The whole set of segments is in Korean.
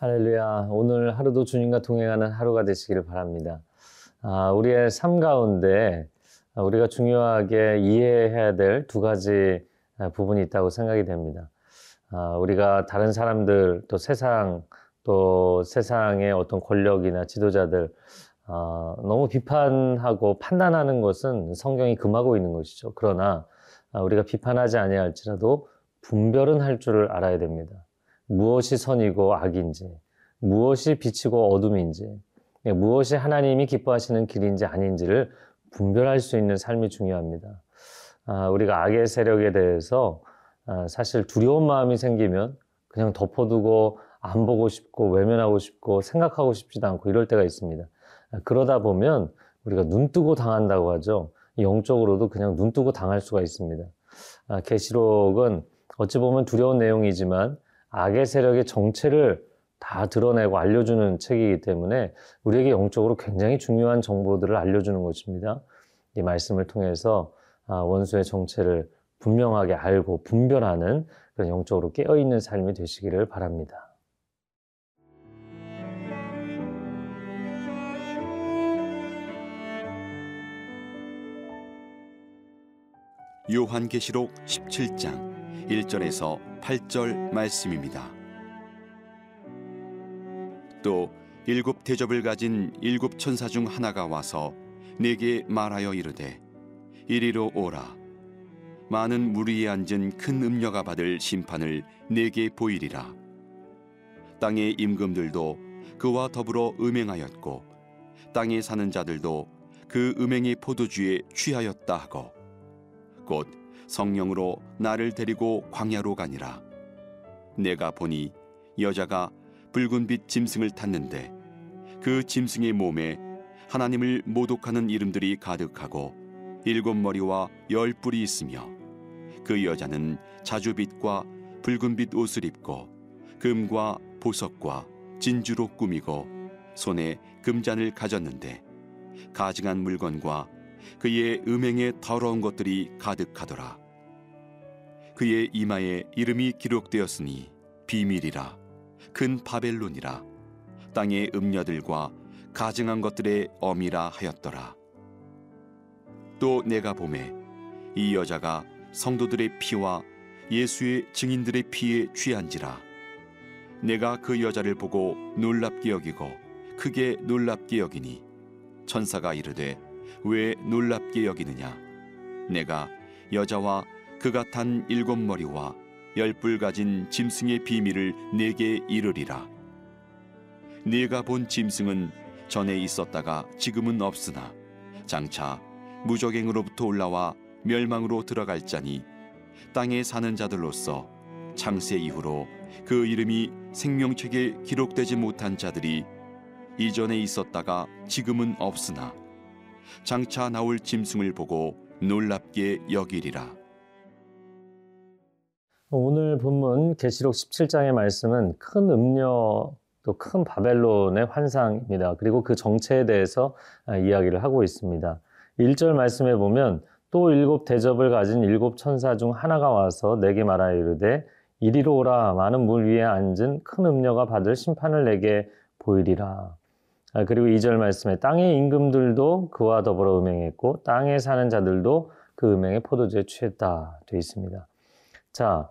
할렐루야. 오늘 하루도 주님과 동행하는 하루가 되시기를 바랍니다. 아, 우리의 삶 가운데 우리가 중요하게 이해해야 될 두 가지 부분이 있다고 생각이 됩니다. 아, 우리가 다른 사람들, 또 세상, 또 세상의 어떤 권력이나 지도자들, 아, 너무 비판하고 판단하는 것은 성경이 금하고 있는 것이죠. 그러나 아, 우리가 비판하지 아니할지라도 분별은 할 줄을 알아야 됩니다. 무엇이 선이고 악인지, 무엇이 빛이고 어둠인지, 예, 무엇이 하나님이 기뻐하시는 길인지 아닌지를 분별할 수 있는 삶이 중요합니다. 아, 우리가 악의 세력에 대해서 아, 사실 두려운 마음이 생기면 그냥 덮어두고 안 보고 싶고 외면하고 싶고 생각하고 싶지도 않고 이럴 때가 있습니다. 아, 그러다 보면 우리가 눈 뜨고 당한다고 하죠. 영적으로도 그냥 눈 뜨고 당할 수가 있습니다. 계시록은 어찌 보면 두려운 내용이지만 악의 세력의 정체를 다 드러내고 알려주는 책이기 때문에 우리에게 영적으로 굉장히 중요한 정보들을 알려주는 것입니다. 이 말씀을 통해서 아, 원수의 정체를 분명하게 알고 분별하는 그런 영적으로 깨어있는 삶이 되시기를 바랍니다. 요한계시록 17장 1절에서 8절 말씀입니다. 또 일곱 대접을 가진 일곱 천사 중 하나가 와서 내게 말하여 이르되 이리로 오라 많은 물 위에 앉은 큰 음녀가 받을 심판을 내게 보이리라 땅의 임금들도 그와 더불어 음행하였고 땅에 사는 자들도 그 음행의 포도주에 취하였다 하고 곧 성령으로 나를 데리고 광야로 가니라. 내가 보니 여자가 붉은빛 짐승을 탔는데 그 짐승의 몸에 하나님을 모독하는 이름들이 가득하고 일곱 머리와 열 뿔이 있으며 그 여자는 자주빛과 붉은빛 옷을 입고 금과 보석과 진주로 꾸미고 손에 금잔을 가졌는데 가증한 물건과 그의 음행에 더러운 것들이 가득하더라. 그의 이마에 이름이 기록되었으니 비밀이라 큰 바벨론이라 땅의 음녀들과 가증한 것들의 어미라 하였더라. 또 내가 봄에 이 여자가 성도들의 피와 예수의 증인들의 피에 취한지라 내가 그 여자를 보고 놀랍게 여기고 크게 놀랍게 여기니 천사가 이르되 왜 놀랍게 여기느냐? 내가 여자와 그가 탄 일곱 머리와 열뿔 가진 짐승의 비밀을 내게 이르리라. 네가 본 짐승은 전에 있었다가 지금은 없으나 장차 무적행으로부터 올라와 멸망으로 들어갈 자니 땅에 사는 자들로서 창세 이후로 그 이름이 생명책에 기록되지 못한 자들이 이전에 있었다가 지금은 없으나 장차 나올 짐승을 보고 놀랍게 여기리라. 오늘 본문 계시록 17장의 말씀은 큰 음녀 또 큰 바벨론의 환상입니다. 그리고 그 정체에 대해서 아, 이야기를 하고 있습니다. 1절 말씀에 보면 또 일곱 대접을 가진 일곱 천사 중 하나가 와서 내게 말하여 이르되 이리로 오라 많은 물 위에 앉은 큰 음녀가 받을 심판을 내게 보이리라. 아, 그리고 2절 말씀에 땅의 임금들도 그와 더불어 음행했고 땅에 사는 자들도 그 음행의 포도주에 취했다 되어 있습니다. 자,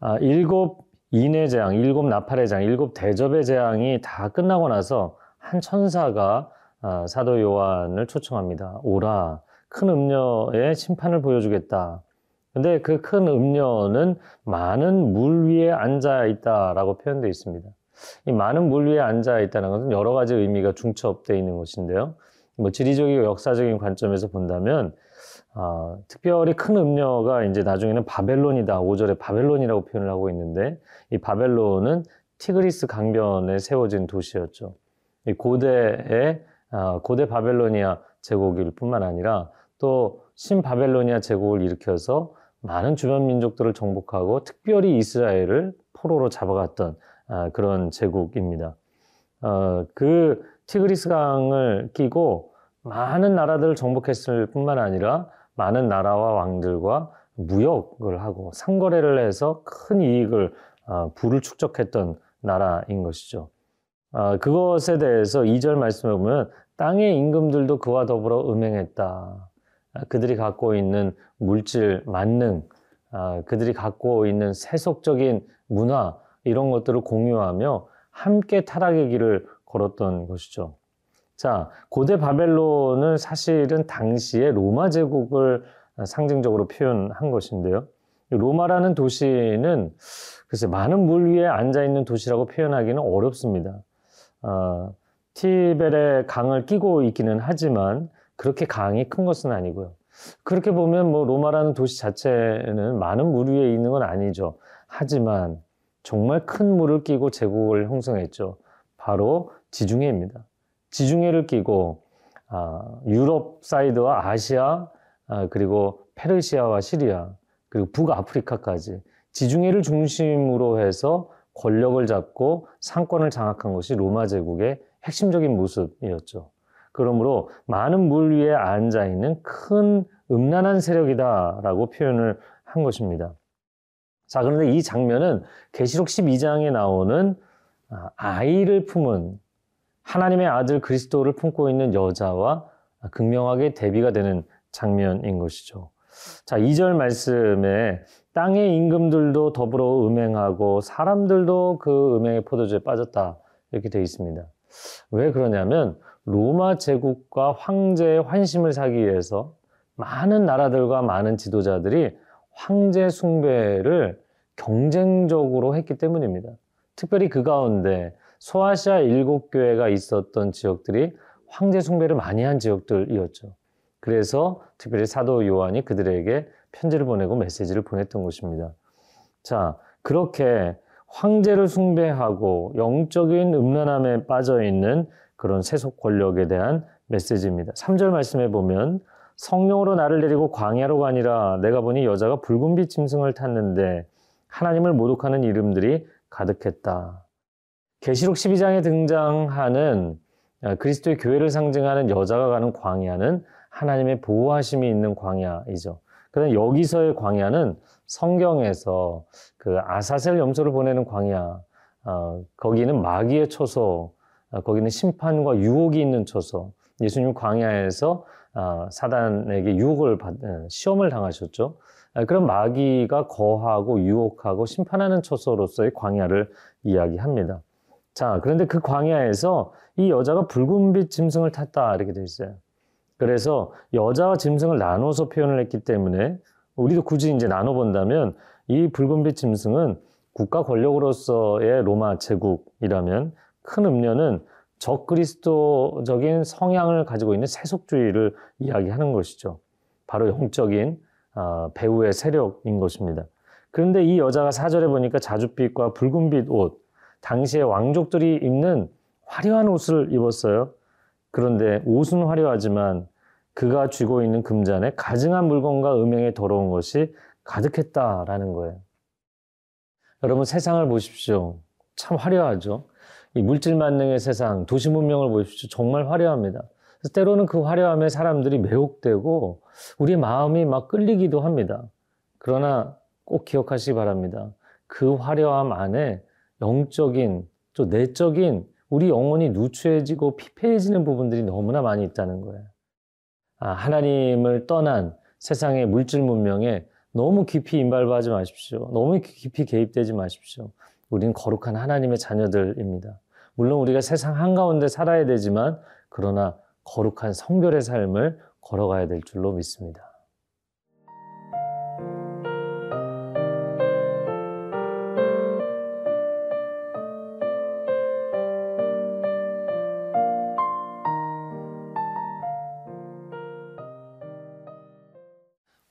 아, 일곱 인의 재앙, 일곱 나팔의 재앙, 일곱 대접의 재앙이 다 끝나고 나서 한 천사가 아, 사도 요한을 초청합니다. 오라, 큰 음녀의 심판을 보여주겠다. 근데 그 큰 음녀는 많은 물 위에 앉아 있다라고 표현되어 있습니다. 이 많은 물 위에 앉아 있다는 것은 여러 가지 의미가 중첩되어 있는 것인데요. 뭐 지리적이고 역사적인 관점에서 본다면 아, 특별히 큰 음녀가 이제 나중에는 바벨론이다. 5절에 바벨론이라고 표현을 하고 있는데 이 바벨론은 티그리스 강변에 세워진 도시였죠. 이 고대의 아, 고대 바벨로니아 제국일 뿐만 아니라 또 신바벨로니아 제국을 일으켜서 많은 주변 민족들을 정복하고 특별히 이스라엘을 포로로 잡아갔던 아, 그런 제국입니다. 어, 그 티그리스 강을 끼고 많은 나라들을 정복했을 뿐만 아니라 많은 나라와 왕들과 무역을 하고 상거래를 해서 큰 이익을 어, 부를 축적했던 나라인 것이죠. 아, 그것에 대해서 2절 말씀에 보면 땅의 임금들도 그와 더불어 음행했다. 아, 그들이 갖고 있는 물질, 만능, 아, 그들이 갖고 있는 세속적인 문화 이런 것들을 공유하며 함께 타락의 길을 걸었던 것이죠. 자, 고대 바벨론은 사실은 당시에 로마 제국을 상징적으로 표현한 것인데요. 로마라는 도시는 글쎄 많은 물 위에 앉아 있는 도시라고 표현하기는 어렵습니다. 어, 티벨의 강을 끼고 있기는 하지만 그렇게 강이 큰 것은 아니고요. 그렇게 보면 뭐 로마라는 도시 자체는 많은 물 위에 있는 건 아니죠. 하지만 정말 큰 물을 끼고 제국을 형성했죠. 바로 지중해입니다. 지중해를 끼고 아, 유럽 사이드와 아시아 아, 그리고 페르시아와 시리아 그리고 북아프리카까지 지중해를 중심으로 해서 권력을 잡고 상권을 장악한 것이 로마 제국의 핵심적인 모습이었죠. 그러므로 많은 물 위에 앉아 있는 큰 음란한 세력이다라고 표현을 한 것입니다. 자, 그런데 이 장면은 계시록 12장에 나오는 아, 아이를 품은 하나님의 아들 그리스도를 품고 있는 여자와 극명하게 대비가 되는 장면인 것이죠. 자, 2절 말씀에 땅의 임금들도 더불어 음행하고 사람들도 그 음행의 포도주에 빠졌다. 이렇게 되어 있습니다. 왜 그러냐면 로마 제국과 황제의 환심을 사기 위해서 많은 나라들과 많은 지도자들이 황제 숭배를 경쟁적으로 했기 때문입니다. 특별히 그 가운데 소아시아 일곱 교회가 있었던 지역들이 황제 숭배를 많이 한 지역들이었죠. 그래서 특별히 사도 요한이 그들에게 편지를 보내고 메시지를 보냈던 것입니다. 자, 그렇게 황제를 숭배하고 영적인 음란함에 빠져 있는 그런 세속 권력에 대한 메시지입니다. 3절 말씀에 보면 성령으로 나를 데리고 광야로 가니라 내가 보니 여자가 붉은빛 짐승을 탔는데 하나님을 모독하는 이름들이 가득했다. 계시록 12장에 등장하는 그리스도의 교회를 상징하는 여자가 가는 광야는 하나님의 보호하심이 있는 광야이죠. 그런데 여기서의 광야는 성경에서 그 아사셀 염소를 보내는 광야, 어, 거기는 마귀의 초소, 어, 거기는 심판과 유혹이 있는 초소. 예수님 광야에서 어, 사단에게 유혹을 받, 어, 시험을 당하셨죠. 어, 그런 마귀가 거하고 유혹하고 심판하는 초소로서의 광야를 이야기합니다. 자, 그런데 그 광야에서 이 여자가 붉은빛 짐승을 탔다 이렇게 돼 있어요. 그래서 여자와 짐승을 나눠서 표현을 했기 때문에 우리도 굳이 이제 나눠 본다면 이 붉은빛 짐승은 국가 권력으로서의 로마 제국이라면 큰 음료는 적그리스도적인 성향을 가지고 있는 세속주의를 이야기하는 것이죠. 바로 영적인 어, 배우의 세력인 것입니다. 그런데 이 여자가 사절에 보니까 자줏빛과 붉은빛 옷, 당시에 왕족들이 입는 화려한 옷을 입었어요. 그런데 옷은 화려하지만 그가 쥐고 있는 금잔에 가증한 물건과 음행에 더러운 것이 가득했다라는 거예요. 여러분 세상을 보십시오. 참 화려하죠. 이 물질 만능의 세상, 도시 문명을 보십시오. 정말 화려합니다. 때로는 그 화려함에 사람들이 매혹되고 우리 마음이 막 끌리기도 합니다. 그러나 꼭 기억하시기 바랍니다. 그 화려함 안에 영적인, 또 내적인 우리 영혼이 누추해지고 피폐해지는 부분들이 너무나 많이 있다는 거예요. 아, 하나님을 떠난 세상의 물질 문명에 너무 깊이 인발하지 마십시오. 너무 깊이 개입되지 마십시오. 우리는 거룩한 하나님의 자녀들입니다. 물론 우리가 세상 한가운데 살아야 되지만 그러나 거룩한 성별의 삶을 걸어가야 될 줄로 믿습니다.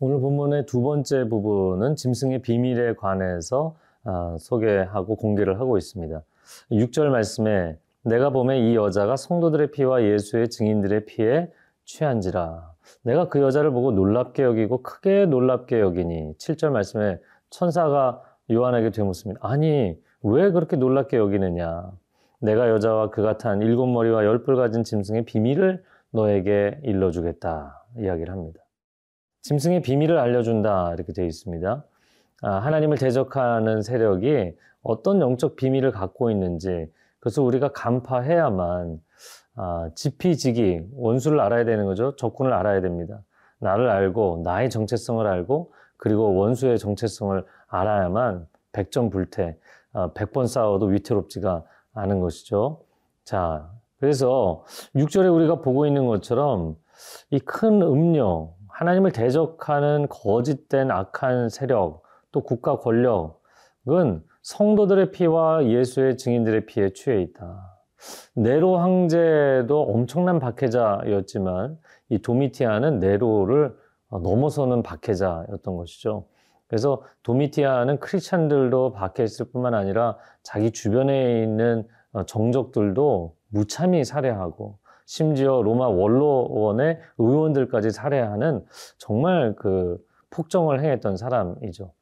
오늘 본문의 두 번째 부분은 짐승의 비밀에 관해서 아, 소개하고 공개를 하고 있습니다. 6절 말씀에 내가 보면 이 여자가 성도들의 피와 예수의 증인들의 피에 취한지라. 내가 그 여자를 보고 놀랍게 여기고 크게 놀랍게 여기니 7절 말씀에 천사가 요한에게 되묻습니다. 아니 왜 그렇게 놀랍게 여기느냐? 내가 여자와 그가 탄 일곱 머리와 열뿔 가진 짐승의 비밀을 너에게 일러주겠다 이야기를 합니다. 짐승의 비밀을 알려준다 이렇게 되어 있습니다. 아, 하나님을 대적하는 세력이 어떤 영적 비밀을 갖고 있는지 그래서 우리가 간파해야만 아, 지피지기 원수를 알아야 되는 거죠. 적군을 알아야 됩니다. 나를 알고 나의 정체성을 알고 그리고 원수의 정체성을 알아야만 백전불태, 아, 백번 싸워도 위태롭지가 않은 것이죠. 자, 그래서 6절에 우리가 보고 있는 것처럼 이 큰 음료, 하나님을 대적하는 거짓된 악한 세력, 또 국가 권력은 성도들의 피와 예수의 증인들의 피에 취해 있다. 네로 황제도 엄청난 박해자였지만 이 도미티아는 네로를 넘어서는 박해자였던 것이죠. 그래서 도미티아는 크리스찬들도 박해했을 뿐만 아니라 자기 주변에 있는 정적들도 무참히 살해하고 심지어 로마 원로원의 의원들까지 살해하는 정말 그 폭정을 행했던 사람이죠.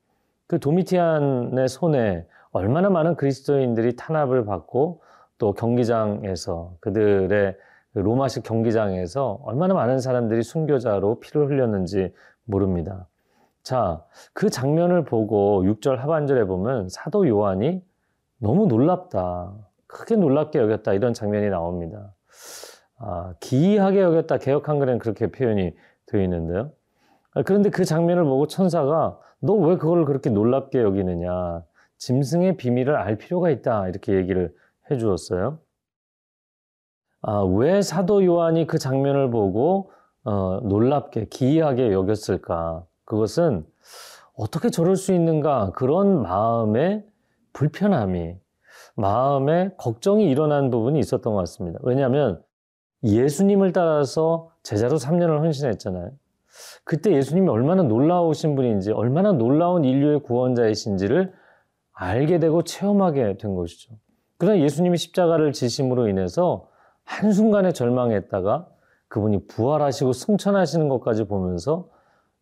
그 도미티안의 손에 얼마나 많은 그리스도인들이 탄압을 받고 또 경기장에서 그들의 그 로마식 경기장에서 얼마나 많은 사람들이 순교자로 피를 흘렸는지 모릅니다. 자, 그 장면을 보고 6절 하반절에 보면 사도 요한이 너무 놀랍다. 크게 놀랍게 여겼다. 이런 장면이 나옵니다. 아, 기이하게 여겼다. 개혁 한글에는 그렇게 표현이 되어 있는데요. 아, 그런데 그 장면을 보고 천사가 너 왜 그걸 그렇게 놀랍게 여기느냐. 짐승의 비밀을 알 필요가 있다. 이렇게 얘기를 해 주었어요. 아, 왜 사도 요한이 그 장면을 보고 어, 놀랍게, 기이하게 여겼을까? 그것은 어떻게 저럴 수 있는가? 그런 마음의 불편함이, 마음에 걱정이 일어난 부분이 있었던 것 같습니다. 왜냐하면 예수님을 따라서 제자로 3년을 헌신했잖아요. 그때 예수님이 얼마나 놀라우신 분인지, 얼마나 놀라운 인류의 구원자이신지를 알게 되고 체험하게 된 것이죠. 그러나 예수님이 십자가를 지심으로 인해서 한순간에 절망했다가 그분이 부활하시고 승천하시는 것까지 보면서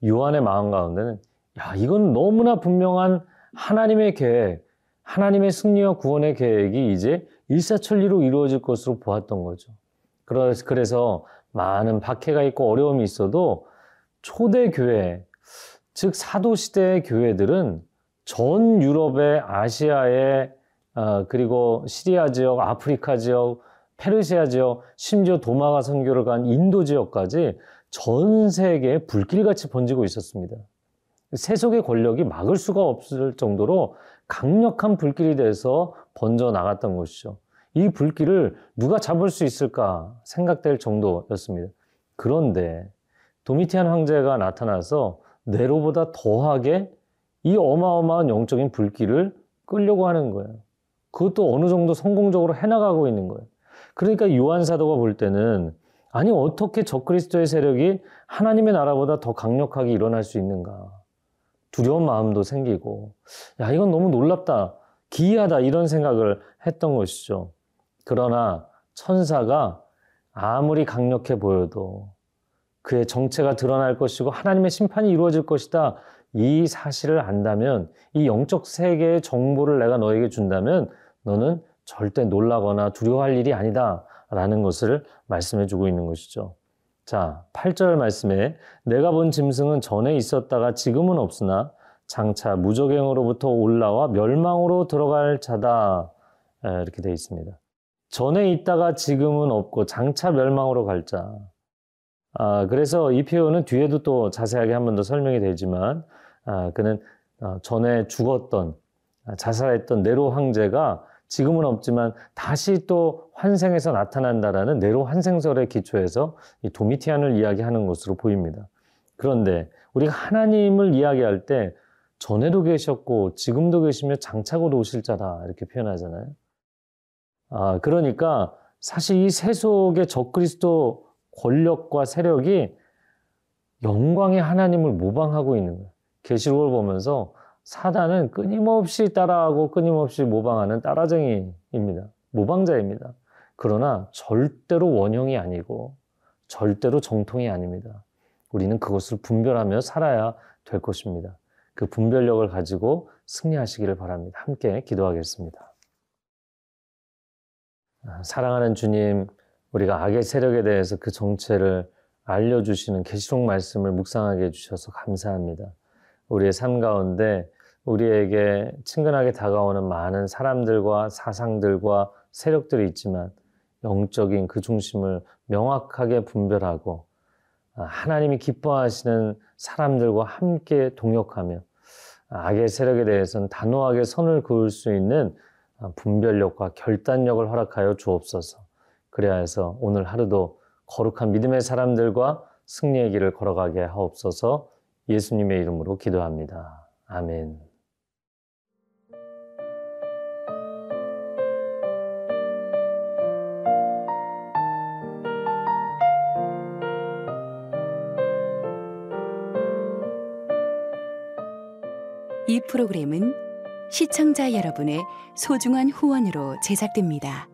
요한의 마음 가운데는 야, 이건 너무나 분명한 하나님의 계획, 하나님의 승리와 구원의 계획이 이제 일사천리로 이루어질 것으로 보았던 거죠. 그래서 많은 박해가 있고 어려움이 있어도 초대 교회, 즉 사도 시대의 교회들은 전 유럽의 아시아의 어, 그리고 시리아 지역, 아프리카 지역, 페르시아 지역, 심지어 도마가 선교를 간 인도 지역까지 전 세계에 불길같이 번지고 있었습니다. 세속의 권력이 막을 수가 없을 정도로 강력한 불길이 돼서 번져 나갔던 것이죠. 이 불길을 누가 잡을 수 있을까 생각될 정도였습니다. 그런데 도미티안 황제가 나타나서 네로보다 더하게 이 어마어마한 영적인 불길을 끌려고 하는 거예요. 그것도 어느 정도 성공적으로 해나가고 있는 거예요. 그러니까 요한 사도가 볼 때는 아니 어떻게 적그리스도의 세력이 하나님의 나라보다 더 강력하게 일어날 수 있는가? 두려운 마음도 생기고 야 이건 너무 놀랍다. 기이하다 이런 생각을 했던 것이죠. 그러나 천사가 아무리 강력해 보여도 그의 정체가 드러날 것이고 하나님의 심판이 이루어질 것이다. 이 사실을 안다면 이 영적 세계의 정보를 내가 너에게 준다면 너는 절대 놀라거나 두려워할 일이 아니다. 라는 것을 말씀해 주고 있는 것이죠. 자, 8절 말씀에 내가 본 짐승은 전에 있었다가 지금은 없으나 장차 무적행으로부터 올라와 멸망으로 들어갈 자다. 이렇게 되어 있습니다. 전에 있다가 지금은 없고 장차 멸망으로 갈 자. 아, 그래서 이 표현은 뒤에도 또 자세하게 한 번 더 설명이 되지만, 아, 그는 어, 전에 죽었던, 아, 자살했던 네로 황제가 지금은 없지만 다시 또 환생해서 나타난다라는 네로 환생설의 기초에서 이 도미티안을 이야기하는 것으로 보입니다. 그런데 우리가 하나님을 이야기할 때 전에도 계셨고 지금도 계시며 장차 곧 오실 자다 이렇게 표현하잖아요. 아, 그러니까 사실 이 세속의 적그리스도 권력과 세력이 영광의 하나님을 모방하고 있는 거예요. 계시록을 보면서 사단은 끊임없이 따라하고 끊임없이 모방하는 따라쟁이입니다. 모방자입니다. 그러나 절대로 원형이 아니고 절대로 정통이 아닙니다. 우리는 그것을 분별하며 살아야 될 것입니다. 그 분별력을 가지고 승리하시기를 바랍니다. 함께 기도하겠습니다. 아, 사랑하는 주님, 우리가 악의 세력에 대해서 그 정체를 알려주시는 계시록 말씀을 묵상하게 해주셔서 감사합니다. 우리의 삶 가운데 우리에게 친근하게 다가오는 많은 사람들과 사상들과 세력들이 있지만 영적인 그 중심을 명확하게 분별하고 아, 하나님이 기뻐하시는 사람들과 함께 동역하며 악의 세력에 대해서는 단호하게 선을 그을 수 있는 아, 분별력과 결단력을 허락하여 주옵소서. 그래야 해서 오늘 하루도 거룩한 믿음의 사람들과 승리의 길을 걸어가게 하옵소서 예수님의 이름으로 기도합니다. 아멘. 이 프로그램은 시청자 여러분의 소중한 후원으로 제작됩니다.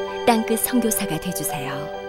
땅끝 성교사가 되주세요